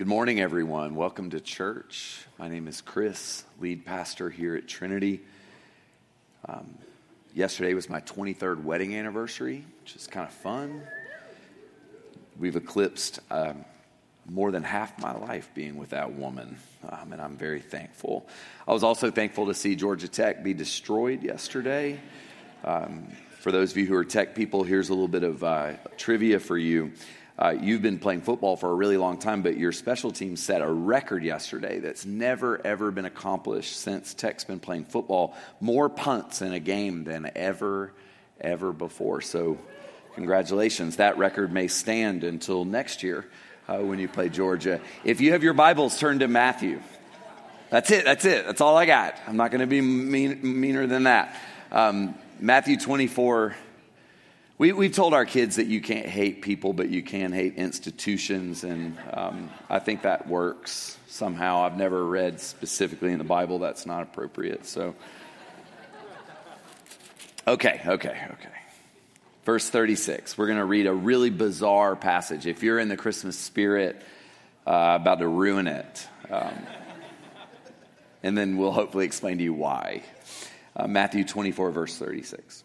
Good morning, everyone. Welcome to church. My name is Chris, lead pastor here at Trinity. Um, yesterday was my 23rd wedding anniversary, which is kind of fun. We've eclipsed um, more than half my life being with that woman, um, and I'm very thankful. I was also thankful to see Georgia Tech be destroyed yesterday. Um, for those of you who are tech people, here's a little bit of uh, trivia for you. Uh, you've been playing football for a really long time, but your special team set a record yesterday that's never, ever been accomplished since Tech's been playing football. More punts in a game than ever, ever before. So, congratulations. That record may stand until next year uh, when you play Georgia. If you have your Bibles, turn to Matthew. That's it. That's it. That's all I got. I'm not going to be mean, meaner than that. Um, Matthew 24 we, we've told our kids that you can't hate people, but you can hate institutions, and um, I think that works somehow. I've never read specifically in the Bible that's not appropriate. So, okay, okay, okay. Verse 36. We're going to read a really bizarre passage. If you're in the Christmas spirit, uh, about to ruin it. Um, and then we'll hopefully explain to you why. Uh, Matthew 24, verse 36.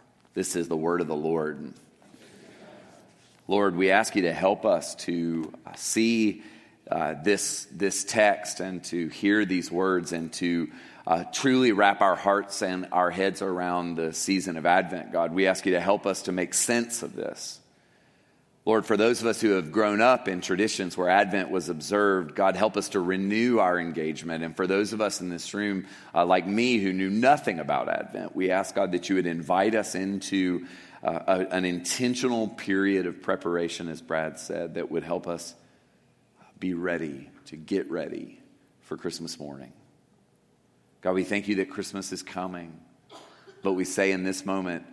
This is the word of the Lord. Lord, we ask you to help us to uh, see uh, this, this text and to hear these words and to uh, truly wrap our hearts and our heads around the season of Advent, God. We ask you to help us to make sense of this. Lord, for those of us who have grown up in traditions where Advent was observed, God, help us to renew our engagement. And for those of us in this room, uh, like me, who knew nothing about Advent, we ask, God, that you would invite us into uh, a, an intentional period of preparation, as Brad said, that would help us be ready to get ready for Christmas morning. God, we thank you that Christmas is coming, but we say in this moment,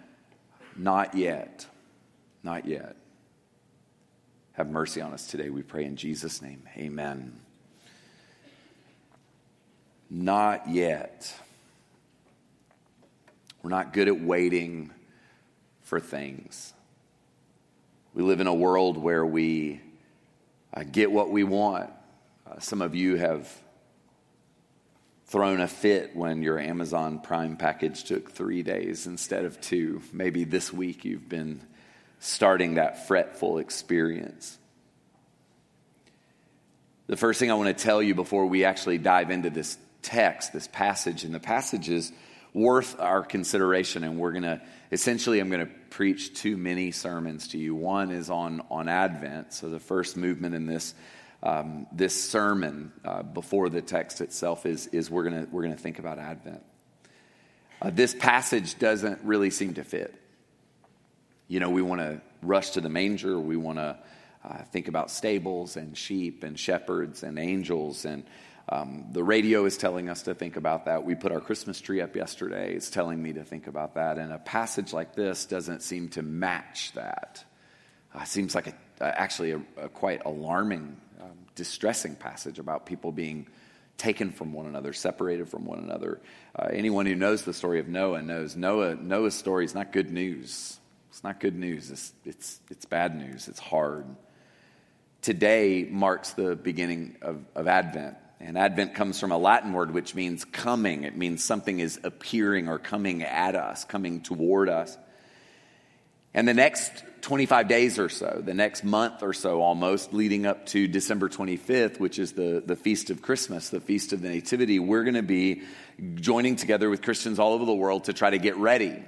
not yet, not yet. Have mercy on us today, we pray in Jesus' name. Amen. Not yet. We're not good at waiting for things. We live in a world where we uh, get what we want. Uh, some of you have thrown a fit when your Amazon Prime package took three days instead of two. Maybe this week you've been starting that fretful experience. The first thing I want to tell you before we actually dive into this text, this passage, and the passage is worth our consideration. And we're going to essentially, I'm going to preach two mini sermons to you. One is on, on Advent. So the first movement in this. Um, this sermon uh, before the text itself is, is we're going we're gonna think about Advent. Uh, this passage doesn't really seem to fit you know, we want to rush to the manger. We want to uh, think about stables and sheep and shepherds and angels. And um, the radio is telling us to think about that. We put our Christmas tree up yesterday. It's telling me to think about that. And a passage like this doesn't seem to match that. Uh, seems like a, uh, actually a, a, quite alarming, um, distressing passage about people being taken from one another, separated from one another. Uh, anyone who knows the story of Noah knows Noah, Noah's story is not good news. It's not good news, it's, it's, it's bad news, it's hard. Today marks the beginning of, of Advent. And Advent comes from a Latin word which means coming. It means something is appearing or coming at us, coming toward us. And the next 25 days or so, the next month or so almost, leading up to December 25th, which is the, the Feast of Christmas, the Feast of the Nativity, we're going to be joining together with Christians all over the world to try to get ready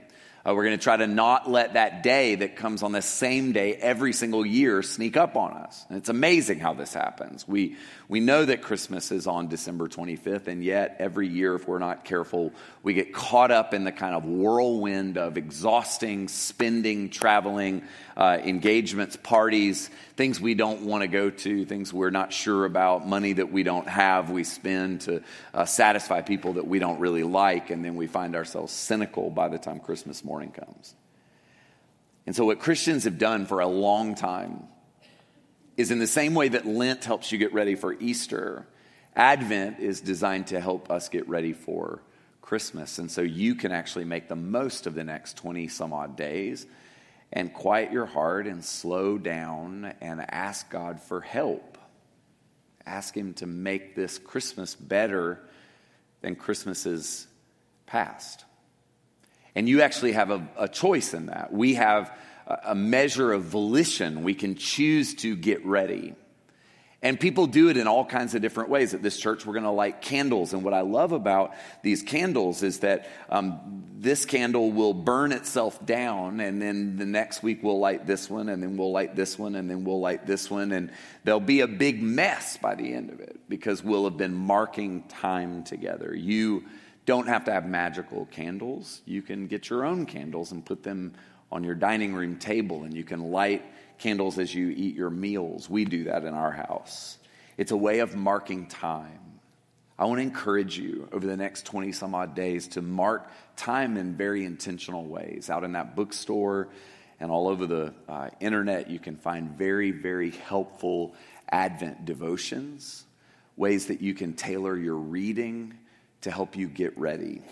uh, we're going to try to not let that day that comes on the same day every single year sneak up on us. And it's amazing how this happens. We, we know that Christmas is on December 25th, and yet every year, if we're not careful, we get caught up in the kind of whirlwind of exhausting spending, traveling, uh, engagements, parties, things we don't want to go to, things we're not sure about, money that we don't have, we spend to uh, satisfy people that we don't really like, and then we find ourselves cynical by the time Christmas comes. And so, what Christians have done for a long time is in the same way that Lent helps you get ready for Easter, Advent is designed to help us get ready for Christmas. And so, you can actually make the most of the next 20 some odd days and quiet your heart and slow down and ask God for help. Ask Him to make this Christmas better than Christmases past. And you actually have a, a choice in that. We have a, measure of volition. We can choose to get ready. And people do it in all kinds of different ways. At this church, we're going to light candles. And what I love about these candles is that um, this candle will burn itself down, and then the next week we'll light this one, and then we'll light this one, and then we'll light this one. And there'll be a big mess by the end of it because we'll have been marking time together. You don't have to have magical candles. You can get your own candles and put them on your dining room table, and you can light candles as you eat your meals. We do that in our house. It's a way of marking time. I want to encourage you over the next 20 some odd days to mark time in very intentional ways. Out in that bookstore and all over the uh, internet, you can find very, very helpful Advent devotions, ways that you can tailor your reading to help you get ready.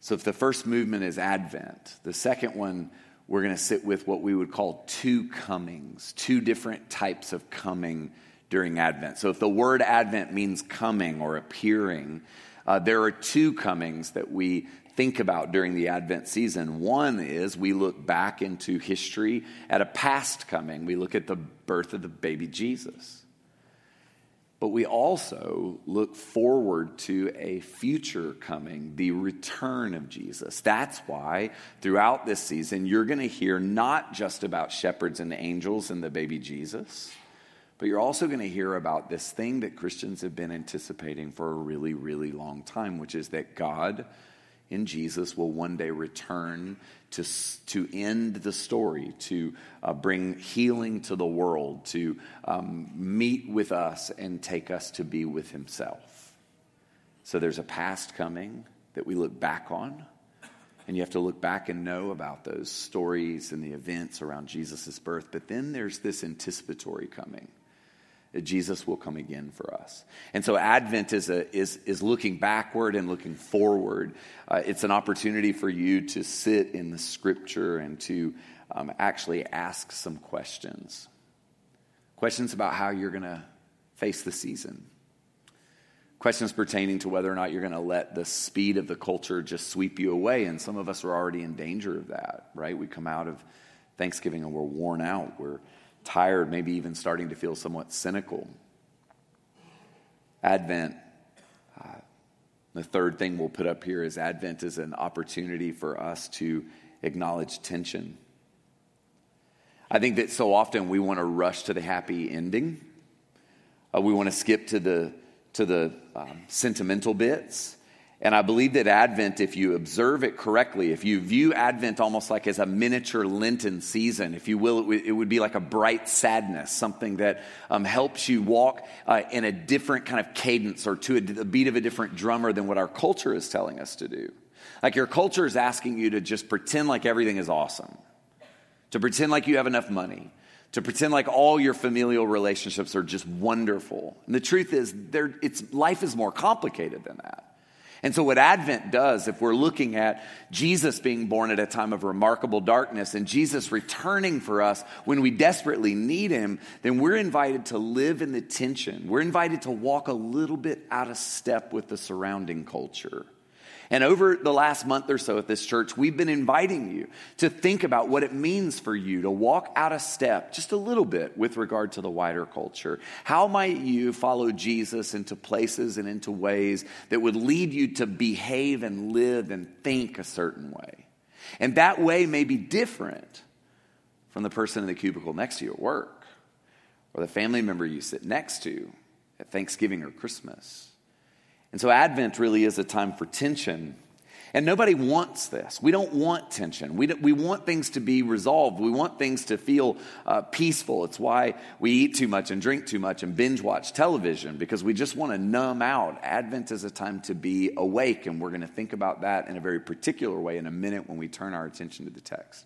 So, if the first movement is Advent, the second one we're going to sit with what we would call two comings, two different types of coming during Advent. So, if the word Advent means coming or appearing, uh, there are two comings that we think about during the Advent season. One is we look back into history at a past coming, we look at the birth of the baby Jesus but we also look forward to a future coming, the return of Jesus. That's why throughout this season, you're going to hear not just about shepherds and angels and the baby Jesus, but you're also going to hear about this thing that Christians have been anticipating for a really, really long time, which is that God in Jesus will one day return to, to end the story, to uh, bring healing to the world, to um, meet with us and take us to be with Himself. So there's a past coming that we look back on. And you have to look back and know about those stories and the events around Jesus' birth. But then there's this anticipatory coming Jesus will come again for us. And so Advent is, a, is, is looking backward and looking forward. Uh, it's an opportunity for you to sit in the scripture and to um, actually ask some questions. Questions about how you're going to face the season. Questions pertaining to whether or not you're going to let the speed of the culture just sweep you away. And some of us are already in danger of that, right? We come out of Thanksgiving and we're worn out. We're tired, maybe even starting to feel somewhat cynical. Advent, uh, the third thing we'll put up here is Advent is an opportunity for us to acknowledge tension. I think that so often we want to rush to the happy ending. Uh, we want to skip to the to the um, sentimental bits. And I believe that Advent, if you observe it correctly, if you view Advent almost like as a miniature Lenten season, if you will, it, w- it would be like a bright sadness, something that um, helps you walk uh, in a different kind of cadence or to a, the beat of a different drummer than what our culture is telling us to do. Like your culture is asking you to just pretend like everything is awesome, to pretend like you have enough money, to pretend like all your familial relationships are just wonderful. And the truth is, it's, life is more complicated than that. And so, what Advent does, if we're looking at Jesus being born at a time of remarkable darkness and Jesus returning for us when we desperately need him, then we're invited to live in the tension. We're invited to walk a little bit out of step with the surrounding culture. And over the last month or so at this church, we've been inviting you to think about what it means for you to walk out a step just a little bit with regard to the wider culture. How might you follow Jesus into places and into ways that would lead you to behave and live and think a certain way? And that way may be different from the person in the cubicle next to you at work or the family member you sit next to at Thanksgiving or Christmas. And so Advent really is a time for tension. And nobody wants this. We don't want tension. We, we want things to be resolved. We want things to feel uh, peaceful. It's why we eat too much and drink too much and binge watch television because we just want to numb out. Advent is a time to be awake, and we're going to think about that in a very particular way in a minute when we turn our attention to the text.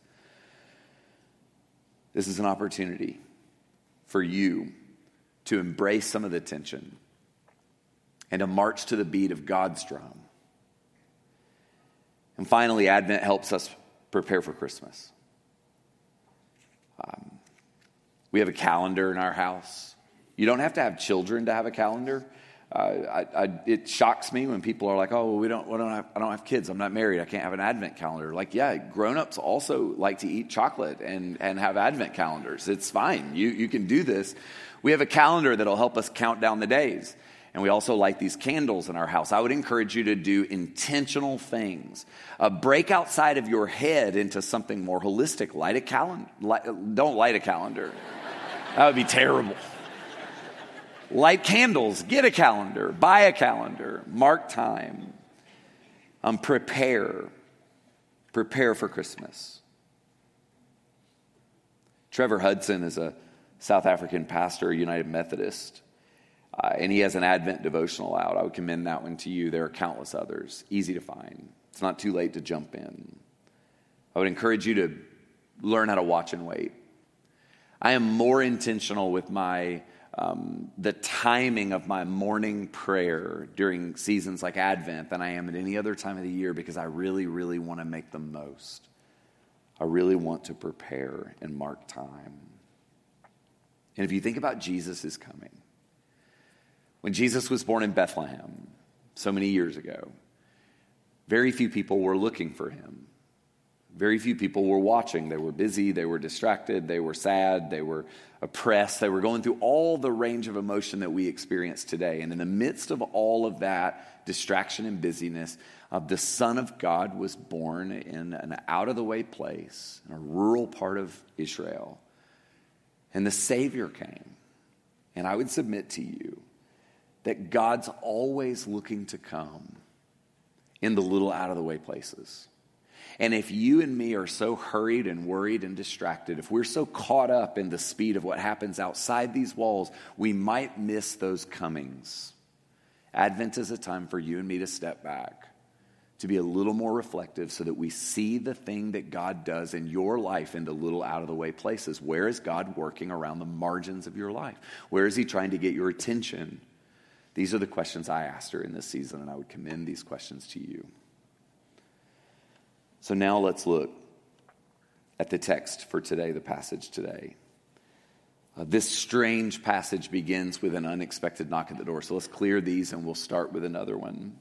This is an opportunity for you to embrace some of the tension and a march to the beat of God's drum. And finally, Advent helps us prepare for Christmas. Um, we have a calendar in our house. You don't have to have children to have a calendar. Uh, I, I, it shocks me when people are like, "Oh, well, we don't, we don't have, I don't have kids. I'm not married. I can't have an Advent calendar." Like, yeah, grown-ups also like to eat chocolate and and have Advent calendars. It's fine. You you can do this. We have a calendar that'll help us count down the days. And we also light these candles in our house. I would encourage you to do intentional things. Uh, break outside of your head into something more holistic. Light a calendar. Light, don't light a calendar. that would be terrible. Light candles. Get a calendar. Buy a calendar. Mark time. Um, prepare. Prepare for Christmas. Trevor Hudson is a South African pastor, United Methodist. Uh, and he has an Advent devotional out. I would commend that one to you. There are countless others, easy to find. It's not too late to jump in. I would encourage you to learn how to watch and wait. I am more intentional with my um, the timing of my morning prayer during seasons like Advent than I am at any other time of the year because I really, really want to make the most. I really want to prepare and mark time. And if you think about Jesus is coming, when Jesus was born in Bethlehem so many years ago, very few people were looking for him. Very few people were watching. They were busy, they were distracted, they were sad, they were oppressed, they were going through all the range of emotion that we experience today. And in the midst of all of that distraction and busyness, uh, the Son of God was born in an out of the way place, in a rural part of Israel. And the Savior came. And I would submit to you that God's always looking to come in the little out of the way places. And if you and me are so hurried and worried and distracted, if we're so caught up in the speed of what happens outside these walls, we might miss those comings. Advent is a time for you and me to step back, to be a little more reflective so that we see the thing that God does in your life in the little out of the way places. Where is God working around the margins of your life? Where is He trying to get your attention? These are the questions I asked her in this season, and I would commend these questions to you. So now let's look at the text for today, the passage today. Uh, this strange passage begins with an unexpected knock at the door. So let's clear these and we'll start with another one.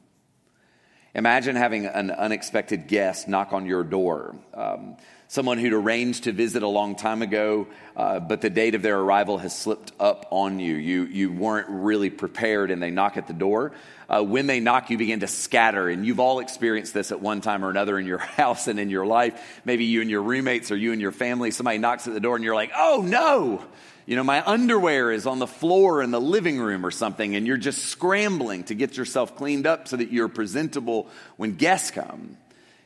Imagine having an unexpected guest knock on your door. Um, someone who'd arranged to visit a long time ago, uh, but the date of their arrival has slipped up on you. You, you weren't really prepared, and they knock at the door. Uh, when they knock, you begin to scatter, and you've all experienced this at one time or another in your house and in your life. Maybe you and your roommates or you and your family, somebody knocks at the door, and you're like, oh no! You know, my underwear is on the floor in the living room or something, and you're just scrambling to get yourself cleaned up so that you're presentable when guests come.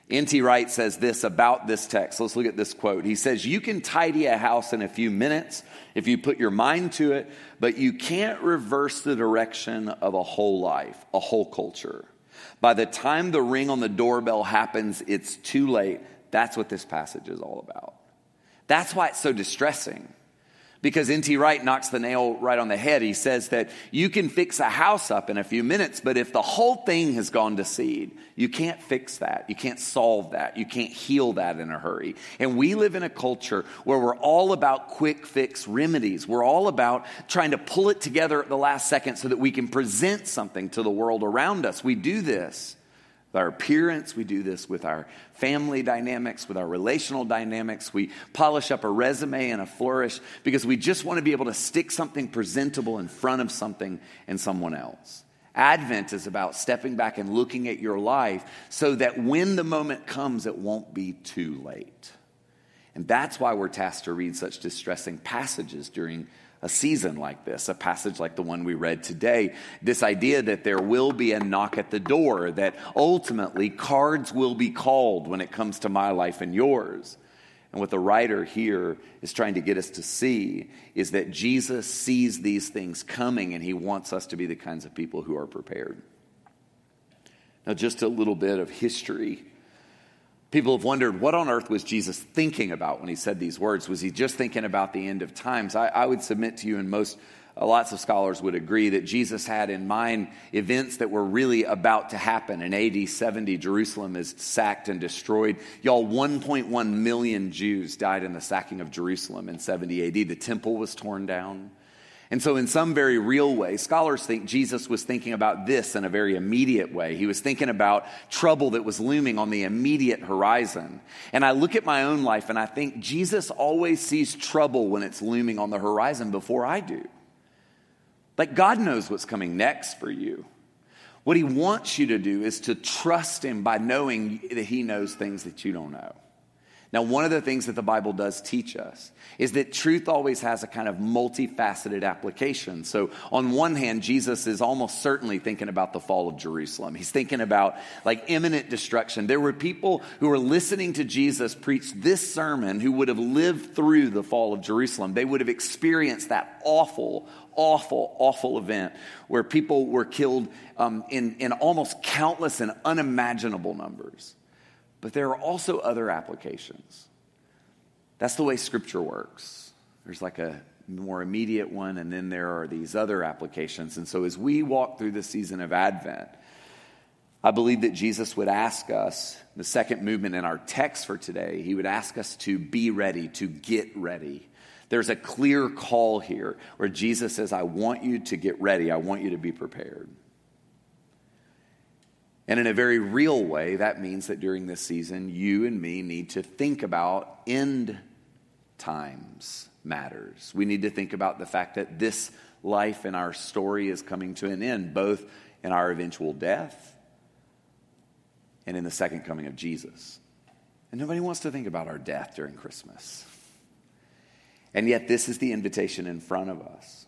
N.T. Wright says this about this text. Let's look at this quote. He says, You can tidy a house in a few minutes if you put your mind to it, but you can't reverse the direction of a whole life, a whole culture. By the time the ring on the doorbell happens, it's too late. That's what this passage is all about. That's why it's so distressing. Because N.T. Wright knocks the nail right on the head. He says that you can fix a house up in a few minutes, but if the whole thing has gone to seed, you can't fix that. You can't solve that. You can't heal that in a hurry. And we live in a culture where we're all about quick fix remedies. We're all about trying to pull it together at the last second so that we can present something to the world around us. We do this with our appearance. We do this with our family dynamics, with our relational dynamics. We polish up a resume and a flourish because we just want to be able to stick something presentable in front of something and someone else. Advent is about stepping back and looking at your life so that when the moment comes, it won't be too late. And that's why we're tasked to read such distressing passages during a season like this, a passage like the one we read today. This idea that there will be a knock at the door, that ultimately cards will be called when it comes to my life and yours. And what the writer here is trying to get us to see is that Jesus sees these things coming and he wants us to be the kinds of people who are prepared. Now, just a little bit of history People have wondered what on earth was Jesus thinking about when he said these words? Was he just thinking about the end of times? I, I would submit to you, and most uh, lots of scholars would agree that Jesus had in mind events that were really about to happen. In AD 70, Jerusalem is sacked and destroyed. Y'all, 1.1 million Jews died in the sacking of Jerusalem in 70 AD. The temple was torn down. And so, in some very real way, scholars think Jesus was thinking about this in a very immediate way. He was thinking about trouble that was looming on the immediate horizon. And I look at my own life and I think Jesus always sees trouble when it's looming on the horizon before I do. Like God knows what's coming next for you. What he wants you to do is to trust him by knowing that he knows things that you don't know. Now, one of the things that the Bible does teach us is that truth always has a kind of multifaceted application. So, on one hand, Jesus is almost certainly thinking about the fall of Jerusalem. He's thinking about like imminent destruction. There were people who were listening to Jesus preach this sermon who would have lived through the fall of Jerusalem. They would have experienced that awful, awful, awful event where people were killed um, in, in almost countless and unimaginable numbers. But there are also other applications. That's the way Scripture works. There's like a more immediate one, and then there are these other applications. And so as we walk through the season of Advent, I believe that Jesus would ask us, the second movement in our text for today, he would ask us to be ready, to get ready. There's a clear call here where Jesus says, I want you to get ready, I want you to be prepared. And in a very real way, that means that during this season, you and me need to think about end times matters. We need to think about the fact that this life and our story is coming to an end, both in our eventual death and in the second coming of Jesus. And nobody wants to think about our death during Christmas. And yet, this is the invitation in front of us.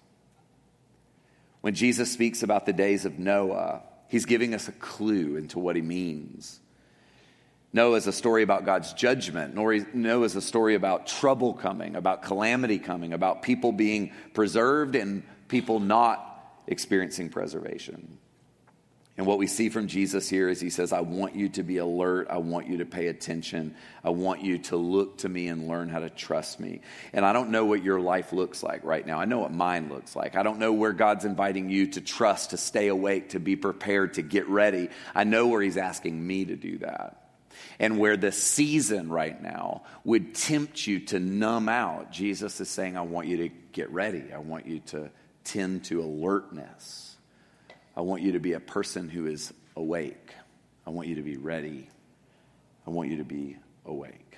When Jesus speaks about the days of Noah, He's giving us a clue into what he means. Noah is a story about God's judgment. Noah is a story about trouble coming, about calamity coming, about people being preserved and people not experiencing preservation. And what we see from Jesus here is he says, I want you to be alert. I want you to pay attention. I want you to look to me and learn how to trust me. And I don't know what your life looks like right now. I know what mine looks like. I don't know where God's inviting you to trust, to stay awake, to be prepared, to get ready. I know where he's asking me to do that. And where the season right now would tempt you to numb out, Jesus is saying, I want you to get ready. I want you to tend to alertness. I want you to be a person who is awake. I want you to be ready. I want you to be awake.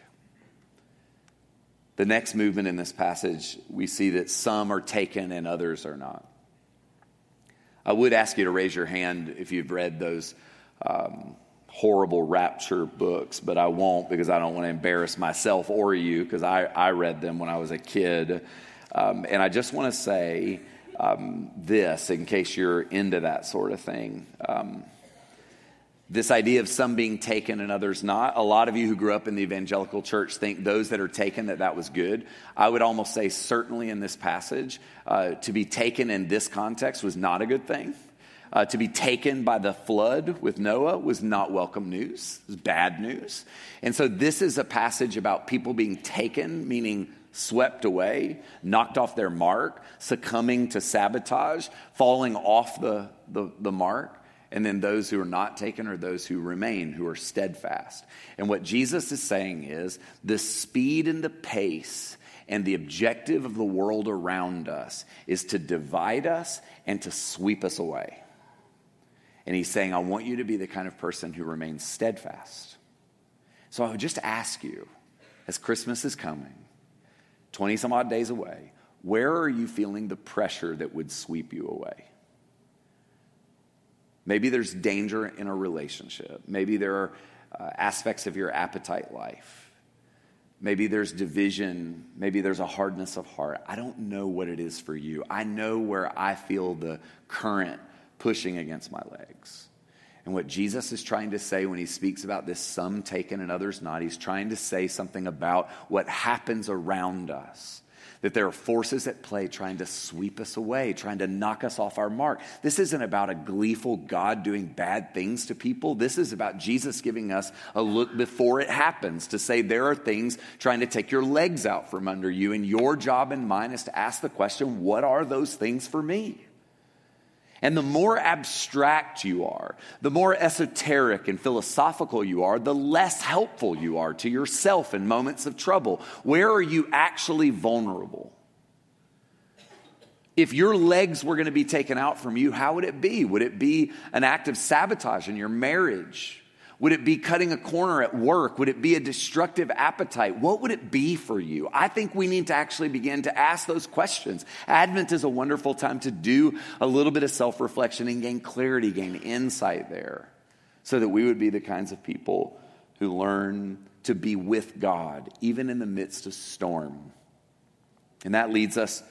The next movement in this passage, we see that some are taken and others are not. I would ask you to raise your hand if you've read those um, horrible rapture books, but I won't because I don't want to embarrass myself or you because I, I read them when I was a kid. Um, and I just want to say um, this in case you're into that sort of thing. Um, this idea of some being taken and others not. A lot of you who grew up in the evangelical church think those that are taken that that was good. I would almost say certainly in this passage, uh, to be taken in this context was not a good thing. Uh, to be taken by the flood with Noah was not welcome news. It was bad news. And so this is a passage about people being taken, meaning swept away, knocked off their mark, succumbing to sabotage, falling off the, the, the mark. And then those who are not taken are those who remain, who are steadfast. And what Jesus is saying is the speed and the pace and the objective of the world around us is to divide us and to sweep us away. And he's saying, I want you to be the kind of person who remains steadfast. So I would just ask you, as Christmas is coming, 20 some odd days away, where are you feeling the pressure that would sweep you away? Maybe there's danger in a relationship. Maybe there are uh, aspects of your appetite life. Maybe there's division. Maybe there's a hardness of heart. I don't know what it is for you. I know where I feel the current pushing against my legs. And what Jesus is trying to say when he speaks about this some taken and others not, he's trying to say something about what happens around us that there are forces at play trying to sweep us away, trying to knock us off our mark. This isn't about a gleeful God doing bad things to people. This is about Jesus giving us a look before it happens to say there are things trying to take your legs out from under you. And your job and mine is to ask the question what are those things for me? And the more abstract you are, the more esoteric and philosophical you are, the less helpful you are to yourself in moments of trouble. Where are you actually vulnerable? If your legs were going to be taken out from you, how would it be? Would it be an act of sabotage in your marriage? Would it be cutting a corner at work? Would it be a destructive appetite? What would it be for you? I think we need to actually begin to ask those questions. Advent is a wonderful time to do a little bit of self reflection and gain clarity, gain insight there, so that we would be the kinds of people who learn to be with God, even in the midst of storm. And that leads us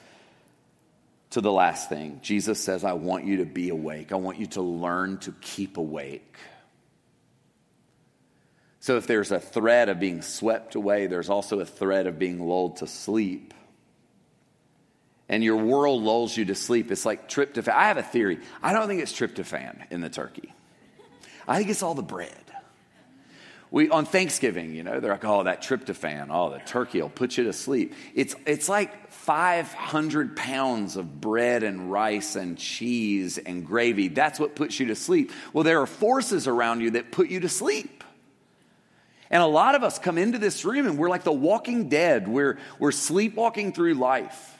to the last thing. Jesus says, I want you to be awake. I want you to learn to keep awake. So if there's a threat of being swept away, there's also a threat of being lulled to sleep. And your world lulls you to sleep. It's like tryptophan. I have a theory. I don't think it's tryptophan in the turkey. I think it's all the bread. We, on Thanksgiving, you know, they're like, oh, that tryptophan, oh, the turkey will put you to sleep. It's, it's like 500 pounds of bread and rice and cheese and gravy. That's what puts you to sleep. Well, there are forces around you that put you to sleep. And a lot of us come into this room and we're like the walking dead. We're, we're sleepwalking through life.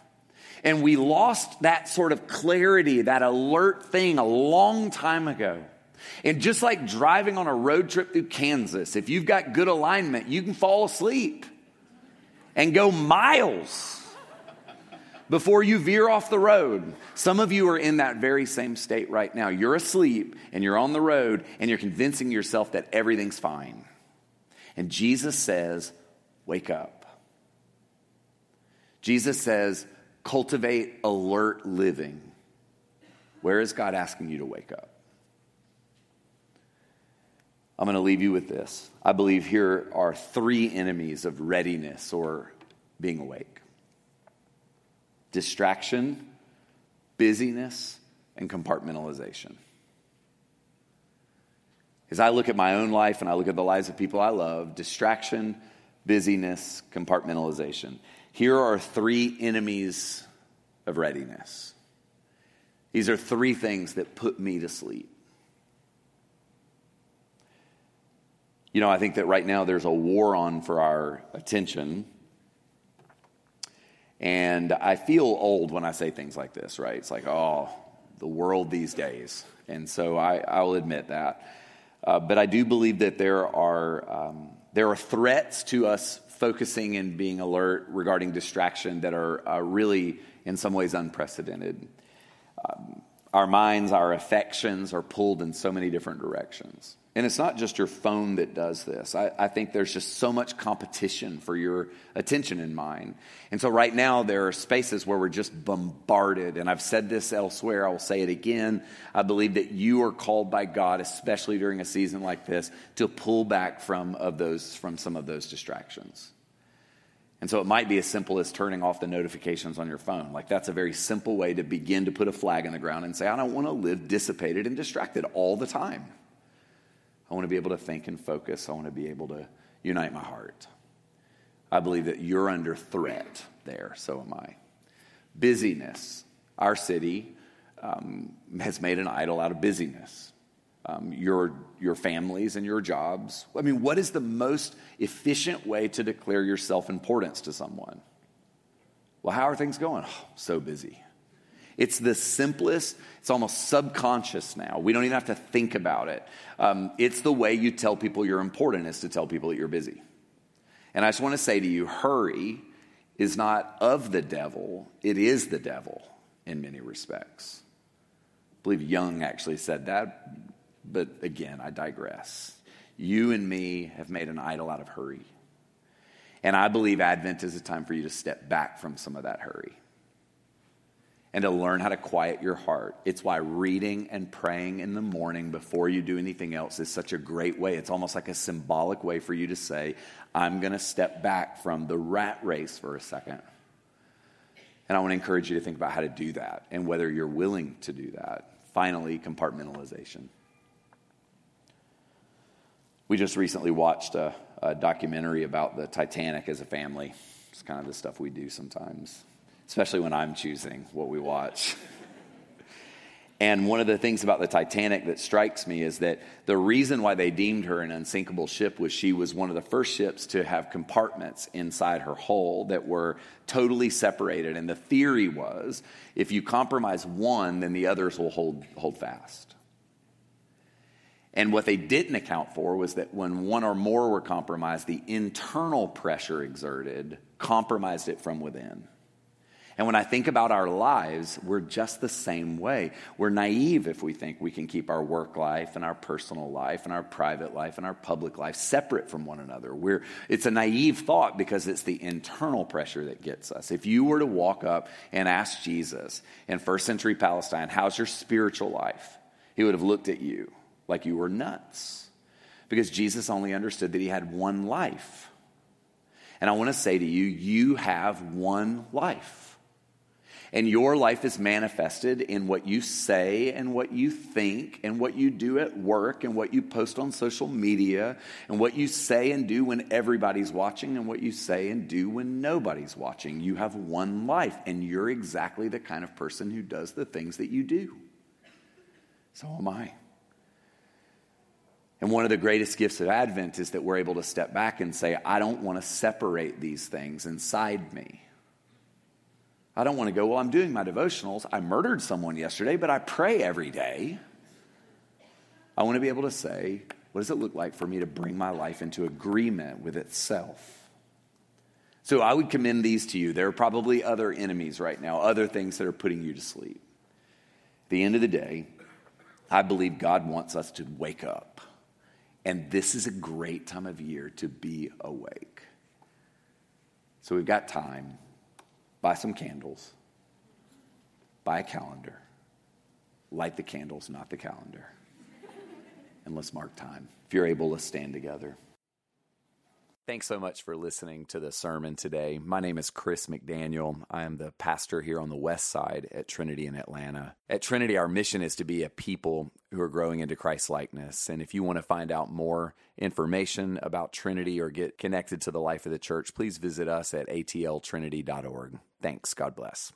And we lost that sort of clarity, that alert thing a long time ago. And just like driving on a road trip through Kansas, if you've got good alignment, you can fall asleep and go miles before you veer off the road. Some of you are in that very same state right now. You're asleep and you're on the road and you're convincing yourself that everything's fine. And Jesus says, Wake up. Jesus says, Cultivate alert living. Where is God asking you to wake up? I'm going to leave you with this. I believe here are three enemies of readiness or being awake distraction, busyness, and compartmentalization. As I look at my own life and I look at the lives of people I love, distraction, busyness, compartmentalization. Here are three enemies of readiness. These are three things that put me to sleep. You know, I think that right now there's a war on for our attention. And I feel old when I say things like this, right? It's like, oh, the world these days. And so I, I'll admit that. Uh, but I do believe that there are, um, there are threats to us focusing and being alert regarding distraction that are uh, really, in some ways, unprecedented. Um, our minds, our affections are pulled in so many different directions. And it's not just your phone that does this. I, I, think there's just so much competition for your attention in mind. And so, right now, there are spaces where we're just bombarded. And I've said this elsewhere, I will say it again. I believe that you are called by God, especially during a season like this, to pull back from, of those, from some of those distractions. And so, it might be as simple as turning off the notifications on your phone. Like, that's a very simple way to begin to put a flag in the ground and say, I don't want to live dissipated and distracted all the time. I want to be able to think and focus. I want to be able to unite my heart. I believe that you're under threat there, so am I. Busyness. Our city um, has made an idol out of busyness. Um, your, your families and your jobs. I mean, what is the most efficient way to declare your self importance to someone? Well, how are things going? Oh, so busy. It's the simplest, it's almost subconscious now. We don't even have to think about it. Um, it's the way you tell people you're important, is to tell people that you're busy. And I just want to say to you hurry is not of the devil, it is the devil in many respects. I believe Jung actually said that, but again, I digress. You and me have made an idol out of hurry. And I believe Advent is a time for you to step back from some of that hurry and to learn how to quiet your heart. It's why reading and praying in the morning before you do anything else is such a great way. It's almost like a symbolic way for you to say, I'm going to step back from the rat race for a second. And I want to encourage you to think about how to do that and whether you're willing to do that. Finally, compartmentalization. We just recently watched a, a documentary about the Titanic as a family. It's kind of the stuff we do sometimes especially when I'm choosing what we watch. And one of the things about the Titanic that strikes me is that the reason why they deemed her an unsinkable ship was she was one of the first ships to have compartments inside her hull that were totally separated. And the theory was if you compromise one, then the others will hold, hold fast. And what they didn't account for was that when one or more were compromised, the internal pressure exerted compromised it from within. And when I think about our lives, we're just the same way. We're naive if we think we can keep our work life and our personal life and our private life and our public life separate from one another. We're, it's a naive thought because it's the internal pressure that gets us. If you were to walk up and ask Jesus in first century Palestine, How's your spiritual life? He would have looked at you like you were nuts because Jesus only understood that he had one life. And I want to say to you, you have one life. And your life is manifested in what you say and what you think and what you do at work and what you post on social media and what you say and do when everybody's watching and what you say and do when nobody's watching. You have one life, and you're exactly the kind of person who does the things that you do. So am I. And one of the greatest gifts of Advent is that we're able to step back and say, I don't want to separate these things inside me. I don't want to go, well, I'm doing my devotionals. I murdered someone yesterday, but I pray every day. I want to be able to say, what does it look like for me to bring my life into agreement with itself? So I would commend these to you. There are probably other enemies right now, other things that are putting you to sleep. At the end of the day, I believe God wants us to wake up. And this is a great time of year to be awake. So we've got time buy some candles, buy a calendar, light the candles, not the calendar. And let's mark time. If you're able, let's stand together. Thanks so much for listening to the sermon today. My name is Chris McDaniel. I am the pastor here on the west side at Trinity in Atlanta. At Trinity, our mission is to be a people who are growing into Christ likeness. And if you want to find out more information about Trinity or get connected to the life of the church, please visit us at atltrinity.org. Thanks. God bless.